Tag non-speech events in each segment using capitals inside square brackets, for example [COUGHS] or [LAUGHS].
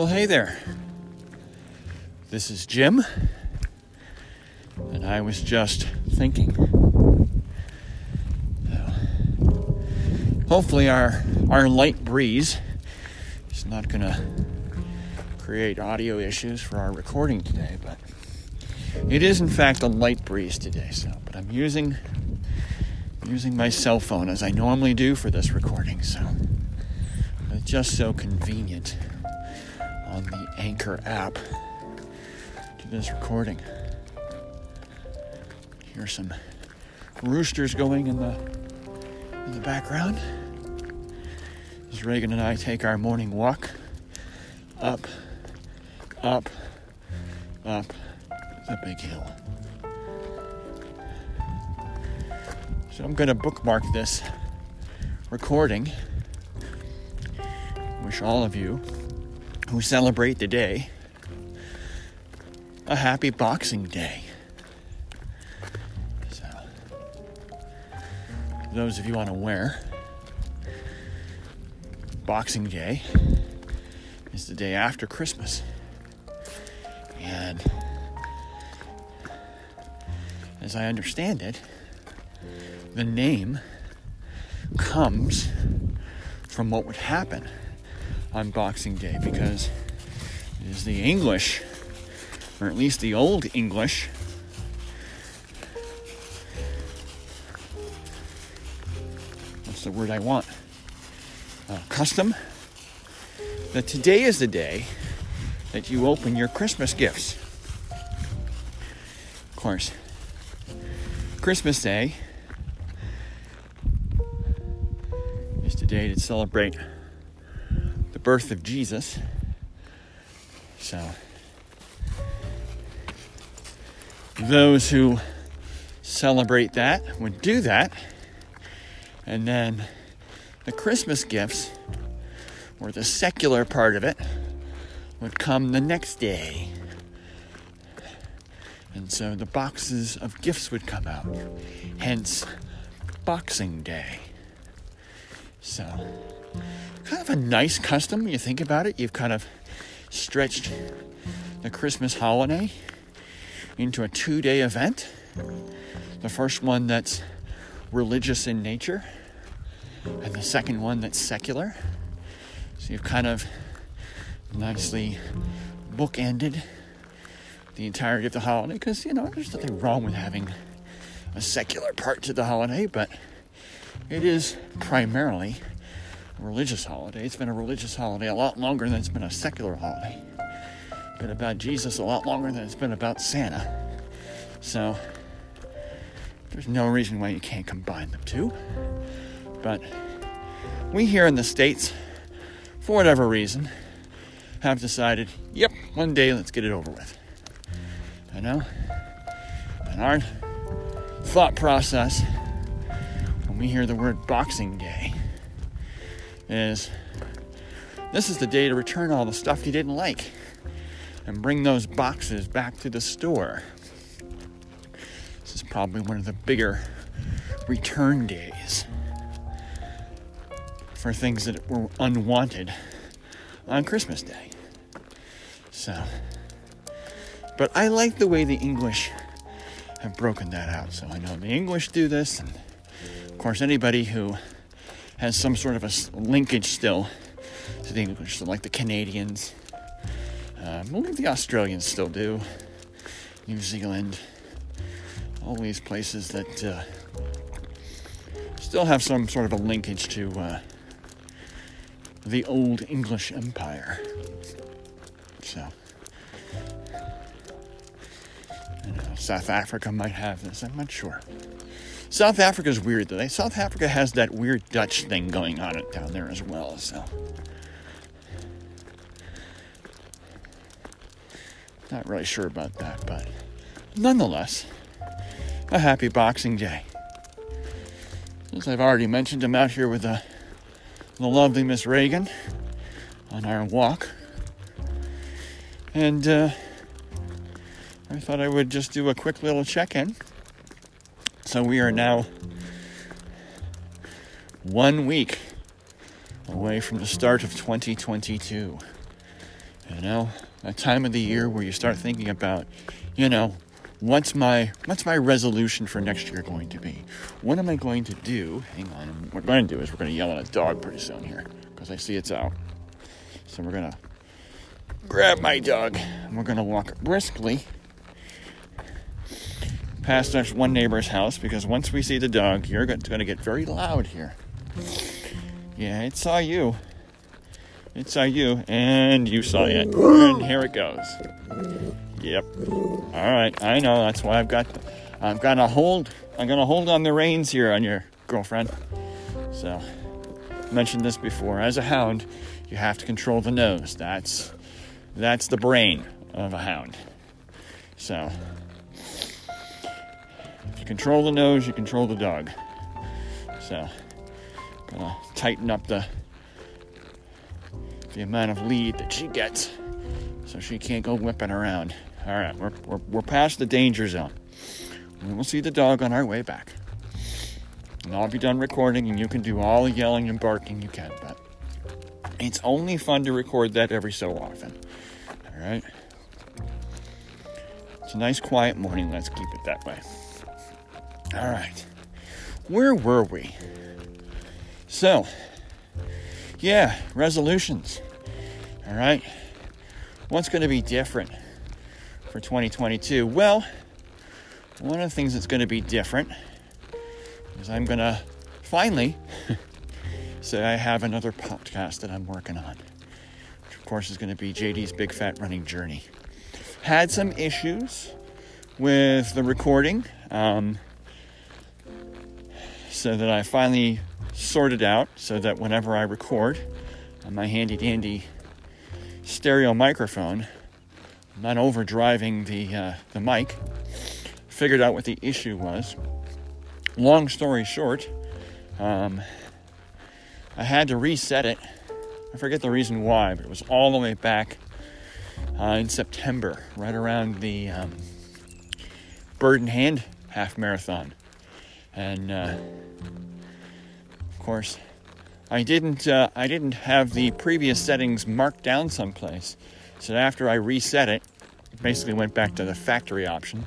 Well, hey there. This is Jim, and I was just thinking. hopefully, our our light breeze is not going to create audio issues for our recording today, but it is in fact a light breeze today. So, but I'm using using my cell phone as I normally do for this recording. So, it's just so convenient on the Anchor app to this recording. Here's some roosters going in the in the background as Reagan and I take our morning walk up, up, up the big hill. So I'm going to bookmark this recording. Wish all of you who celebrate the day a happy Boxing Day. So, those of you unaware, Boxing Day is the day after Christmas. And as I understand it, the name comes from what would happen on Boxing Day because it is the English, or at least the Old English, what's the word I want? Uh, custom that today is the day that you open your Christmas gifts. Of course, Christmas Day is the day to celebrate the birth of Jesus. So, those who celebrate that would do that. And then the Christmas gifts, or the secular part of it, would come the next day. And so the boxes of gifts would come out. Hence, Boxing Day. So, kind of a nice custom. when You think about it, you've kind of stretched the Christmas holiday into a two day event. The first one that's religious in nature, and the second one that's secular. So you've kind of nicely bookended the entirety of the holiday because, you know, there's nothing wrong with having a secular part to the holiday, but it is primarily religious holiday. It's been a religious holiday a lot longer than it's been a secular holiday. It's been about Jesus a lot longer than it's been about Santa. So there's no reason why you can't combine them two. But we here in the States, for whatever reason, have decided, yep, one day let's get it over with. I know? And our thought process when we hear the word Boxing Day is this is the day to return all the stuff you didn't like and bring those boxes back to the store. This is probably one of the bigger return days for things that were unwanted on Christmas Day. So, but I like the way the English have broken that out. So I know the English do this, and of course, anybody who has some sort of a linkage still to the English, so like the Canadians. Uh, I believe the Australians still do. New Zealand, all these places that uh, still have some sort of a linkage to uh, the old English Empire. So, South Africa might have this, I'm not sure. South Africa's weird though. South Africa has that weird Dutch thing going on down there as well. So, not really sure about that, but nonetheless, a happy Boxing Day. As I've already mentioned, I'm out here with the, the lovely Miss Reagan on our walk, and uh, I thought I would just do a quick little check-in so we are now one week away from the start of 2022. You know, that time of the year where you start thinking about, you know, what's my what's my resolution for next year going to be? What am I going to do? Hang on, what we're going to do is we're going to yell at a dog pretty soon here because I see it's out. So we're going to grab my dog and we're going to walk briskly past our one neighbor's house because once we see the dog, you're going to get very loud here. Yeah, it saw you. It saw you, and you saw it. And here it goes. Yep. All right, I know. That's why I've got. I've got to hold. I'm gonna hold on the reins here on your girlfriend. So, mentioned this before. As a hound, you have to control the nose. That's that's the brain of a hound. So, you control the nose, you control the dog. So, gonna tighten up the the amount of lead that she gets so she can't go whipping around. All right, we're, we're, we're past the danger zone. We will see the dog on our way back. And I'll be done recording, and you can do all the yelling and barking you can, but it's only fun to record that every so often. All right? It's a nice, quiet morning. Let's keep it that way. All right. Where were we? So, yeah, resolutions. All right. What's going to be different for 2022? Well, one of the things that's going to be different is I'm going to finally [LAUGHS] say I have another podcast that I'm working on, which of course is going to be JD's Big Fat Running Journey. Had some issues with the recording, um, so that I finally sorted out so that whenever I record on my handy dandy stereo microphone, I'm not overdriving the, uh, the mic. Figured out what the issue was. Long story short, um, I had to reset it. I forget the reason why, but it was all the way back uh, in September, right around the um, Bird in Hand half marathon. And uh, of course, I didn't uh, I didn't have the previous settings marked down someplace. So after I reset it, it basically went back to the factory option.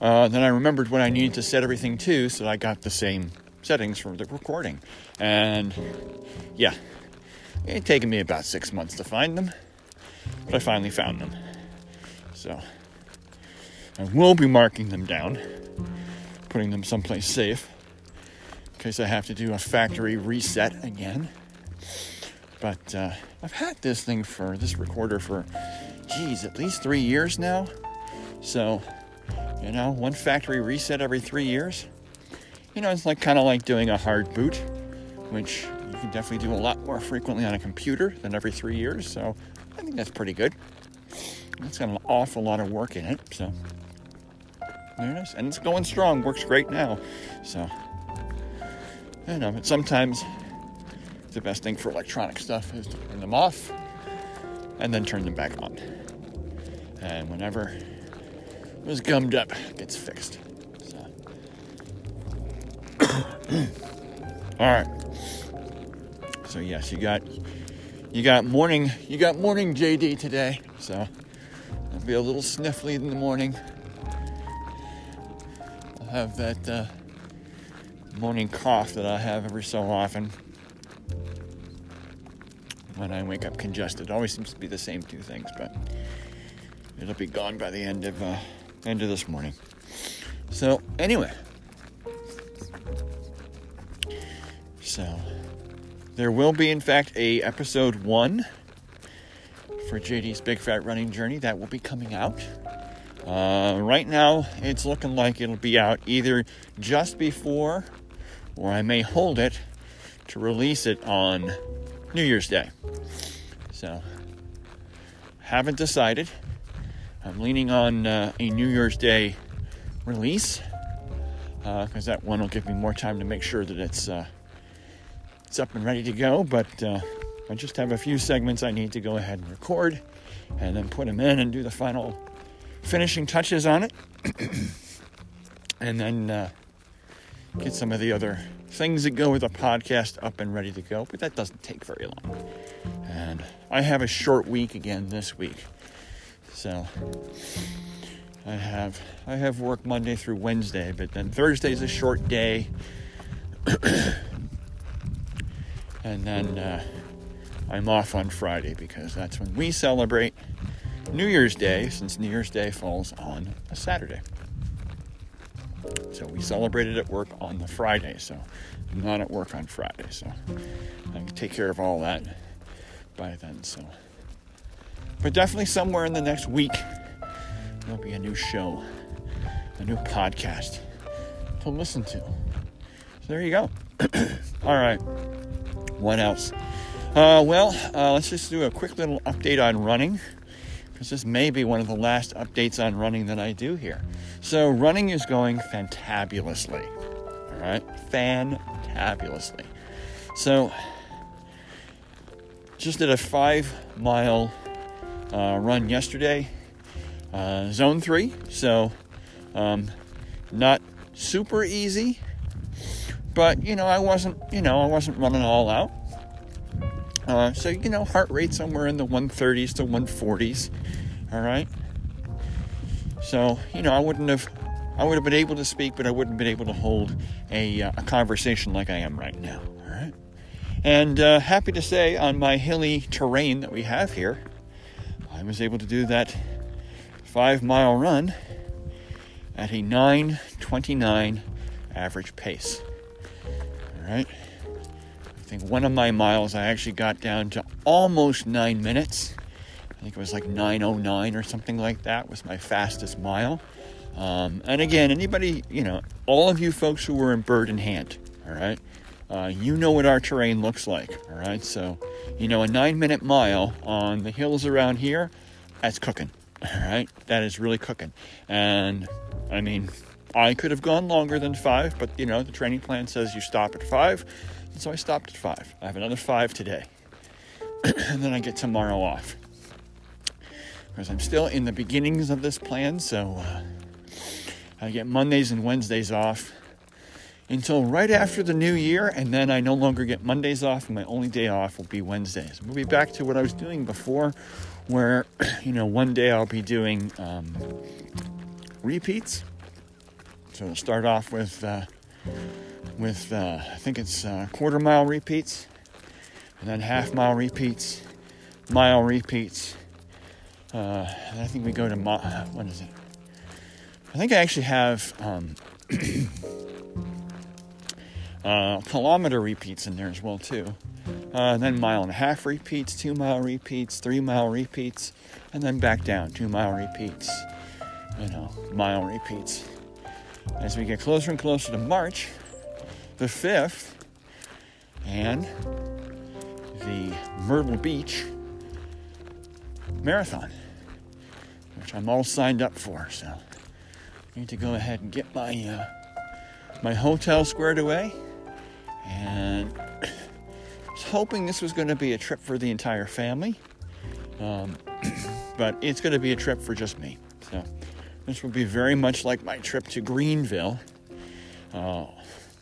Uh, then I remembered what I needed to set everything to, so I got the same settings for the recording. And yeah, it taken me about six months to find them, but I finally found them. So I will be marking them down, putting them someplace safe in case I have to do a factory reset again. But uh, I've had this thing for this recorder for, geez, at least three years now. So, you know, one factory reset every three years. You know, it's like kind of like doing a hard boot, which you can definitely do a lot more frequently on a computer than every three years. So, I think that's pretty good. It's got an awful lot of work in it. So, there it is, and it's going strong. Works great now. So. You know, but sometimes the best thing for electronic stuff is to turn them off and then turn them back on. And whenever it was gummed up, it gets fixed. So. [COUGHS] All right. So yes, you got you got morning you got morning JD today. So I'll be a little sniffly in the morning. Have that. Uh, morning cough that I have every so often when I wake up congested. Always seems to be the same two things, but it'll be gone by the end of uh, end of this morning. So anyway, so there will be, in fact, a episode one for JD's Big Fat Running Journey that will be coming out. Uh, right now, it's looking like it'll be out either just before or I may hold it to release it on New Year's Day. So, haven't decided. I'm leaning on uh, a New Year's Day release because uh, that one will give me more time to make sure that it's uh, it's up and ready to go. But uh, I just have a few segments I need to go ahead and record, and then put them in and do the final finishing touches on it, [CLEARS THROAT] and then uh, get some of the other things that go with a podcast up and ready to go, but that doesn't take very long. And I have a short week again this week. So I have I have work Monday through Wednesday, but then Thursday's a short day. [CLEARS THROAT] and then uh, I'm off on Friday because that's when we celebrate New Year's Day, since New Year's Day falls on a Saturday. So we celebrated at work on the Friday, so I'm not at work on Friday, so I can take care of all that by then. So, but definitely somewhere in the next week there'll be a new show, a new podcast to listen to. So there you go. [COUGHS] all right. What else? Uh, well, uh, let's just do a quick little update on running because this may be one of the last updates on running that I do here. So, running is going fantabulously. All right, fantabulously. So, just did a five mile uh, run yesterday, uh, zone three. So, um, not super easy, but you know, I wasn't, you know, I wasn't running all out. Uh, so, you know, heart rate somewhere in the 130s to 140s. All right. So, you know, I wouldn't have, I would have been able to speak, but I wouldn't have been able to hold a, uh, a conversation like I am right now. All right. And uh, happy to say, on my hilly terrain that we have here, I was able to do that five mile run at a 929 average pace. All right think one of my miles I actually got down to almost nine minutes. I think it was like 909 or something like that was my fastest mile. Um, and again, anybody, you know, all of you folks who were in bird in hand, all right, uh, you know what our terrain looks like, all right. So, you know, a nine minute mile on the hills around here, that's cooking, all right. That is really cooking. And I mean, I could have gone longer than five, but you know, the training plan says you stop at five. So I stopped at five. I have another five today. [CLEARS THROAT] and then I get tomorrow off. Because I'm still in the beginnings of this plan, so uh, I get Mondays and Wednesdays off until right after the new year, and then I no longer get Mondays off, and my only day off will be Wednesdays. We'll be back to what I was doing before, where, [CLEARS THROAT] you know, one day I'll be doing um, repeats. So we'll start off with. Uh, with uh, I think it's uh, quarter mile repeats, and then half mile repeats, mile repeats. Uh, and I think we go to what is it? I think I actually have um, [COUGHS] uh, kilometer repeats in there as well too. Uh, then mile and a half repeats, two mile repeats, three mile repeats, and then back down, two mile repeats, you know, mile repeats. As we get closer and closer to March, the 5th and the Myrtle Beach Marathon, which I'm all signed up for. So I need to go ahead and get my uh, my hotel squared away, and I [COUGHS] was hoping this was going to be a trip for the entire family, um, [COUGHS] but it's going to be a trip for just me. So this will be very much like my trip to Greenville. Uh,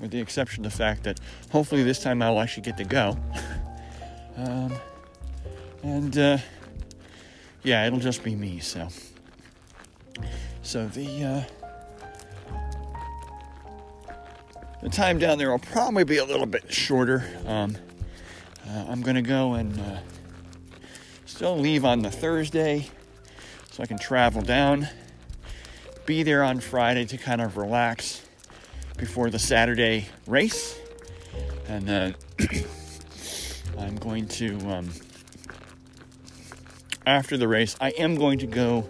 with the exception of the fact that hopefully this time I'll actually get to go. [LAUGHS] um, and uh, yeah, it'll just be me. So, so the uh, the time down there will probably be a little bit shorter. Um, uh, I'm gonna go and uh, still leave on the Thursday, so I can travel down, be there on Friday to kind of relax before the Saturday race. And then [CLEARS THROAT] I'm going to, um, after the race, I am going to go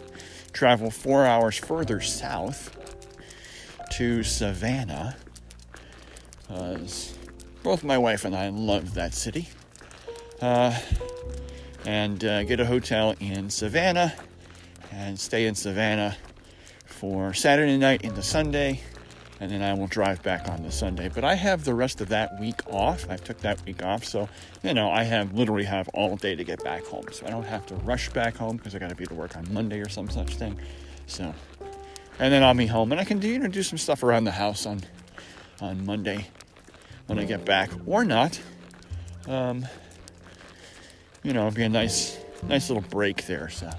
travel four hours further south to Savannah. Because both my wife and I love that city. Uh, and uh, get a hotel in Savannah and stay in Savannah for Saturday night into Sunday and then I will drive back on the Sunday. But I have the rest of that week off. I took that week off, so you know I have literally have all day to get back home. So I don't have to rush back home because I got to be to work on Monday or some such thing. So, and then I'll be home, and I can do you know do some stuff around the house on on Monday when I get back, or not. Um, you know, it'd be a nice, nice little break there. So,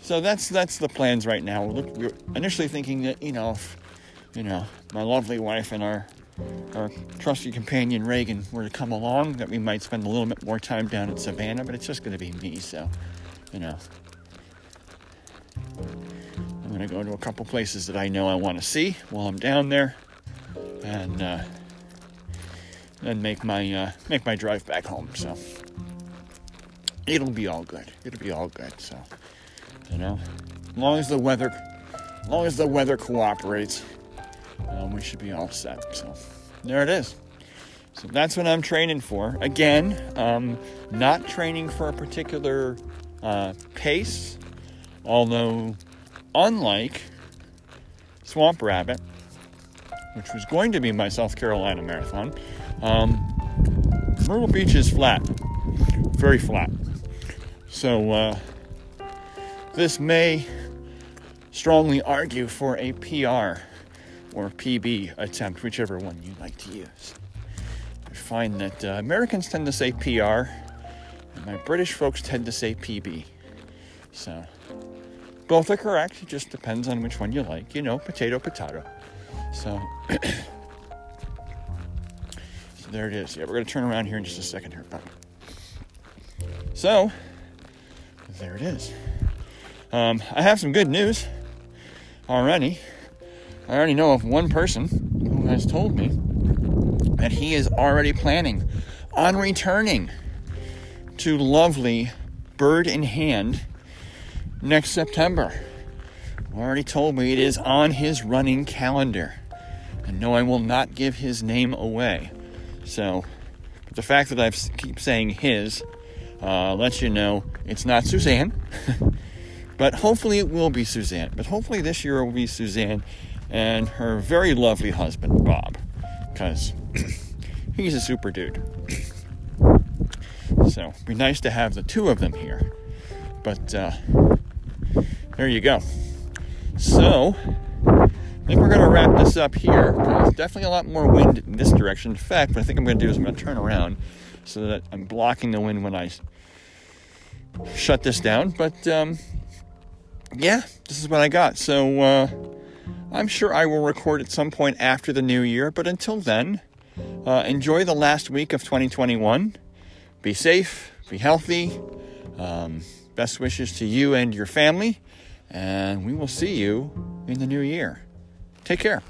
so that's that's the plans right now. We're, look, we're initially thinking that you know, you know, my lovely wife and our our trusty companion Reagan were to come along, that we might spend a little bit more time down at Savannah. But it's just going to be me, so you know. I'm going to go to a couple places that I know I want to see while I'm down there, and uh, make my uh, make my drive back home. So it'll be all good. It'll be all good. So you know, as long as the weather, as long as the weather cooperates, um, we should be all set. So there it is. So that's what I'm training for. Again, um, not training for a particular uh, pace, although unlike Swamp Rabbit, which was going to be my South Carolina marathon, um, Myrtle Beach is flat, very flat. So uh, this may strongly argue for a PR or PB attempt, whichever one you like to use. I find that uh, Americans tend to say PR, and my British folks tend to say PB. So both are correct. It just depends on which one you like. You know, potato, potato. So, [CLEARS THROAT] so there it is. Yeah, we're going to turn around here in just a second here. But, so, there it is. Um, I have some good news already. I already know of one person who has told me that he is already planning on returning to lovely Bird in Hand next September. Already told me it is on his running calendar. And no, I will not give his name away. So, but the fact that I keep saying his uh, lets you know it's not Suzanne. [LAUGHS] but hopefully it will be Suzanne. But hopefully this year it will be Suzanne and her very lovely husband, Bob, because [CLEARS THROAT] he's a super dude. [CLEARS THROAT] so, be nice to have the two of them here. But uh, there you go. So, I think we're going to wrap this up here. There's definitely a lot more wind in this direction. In fact, what I think I'm going to do is I'm going to turn around so that I'm blocking the wind when I shut this down. But um, yeah, this is what I got. So, uh, I'm sure I will record at some point after the new year, but until then, uh, enjoy the last week of 2021. Be safe, be healthy. Um, best wishes to you and your family, and we will see you in the new year. Take care.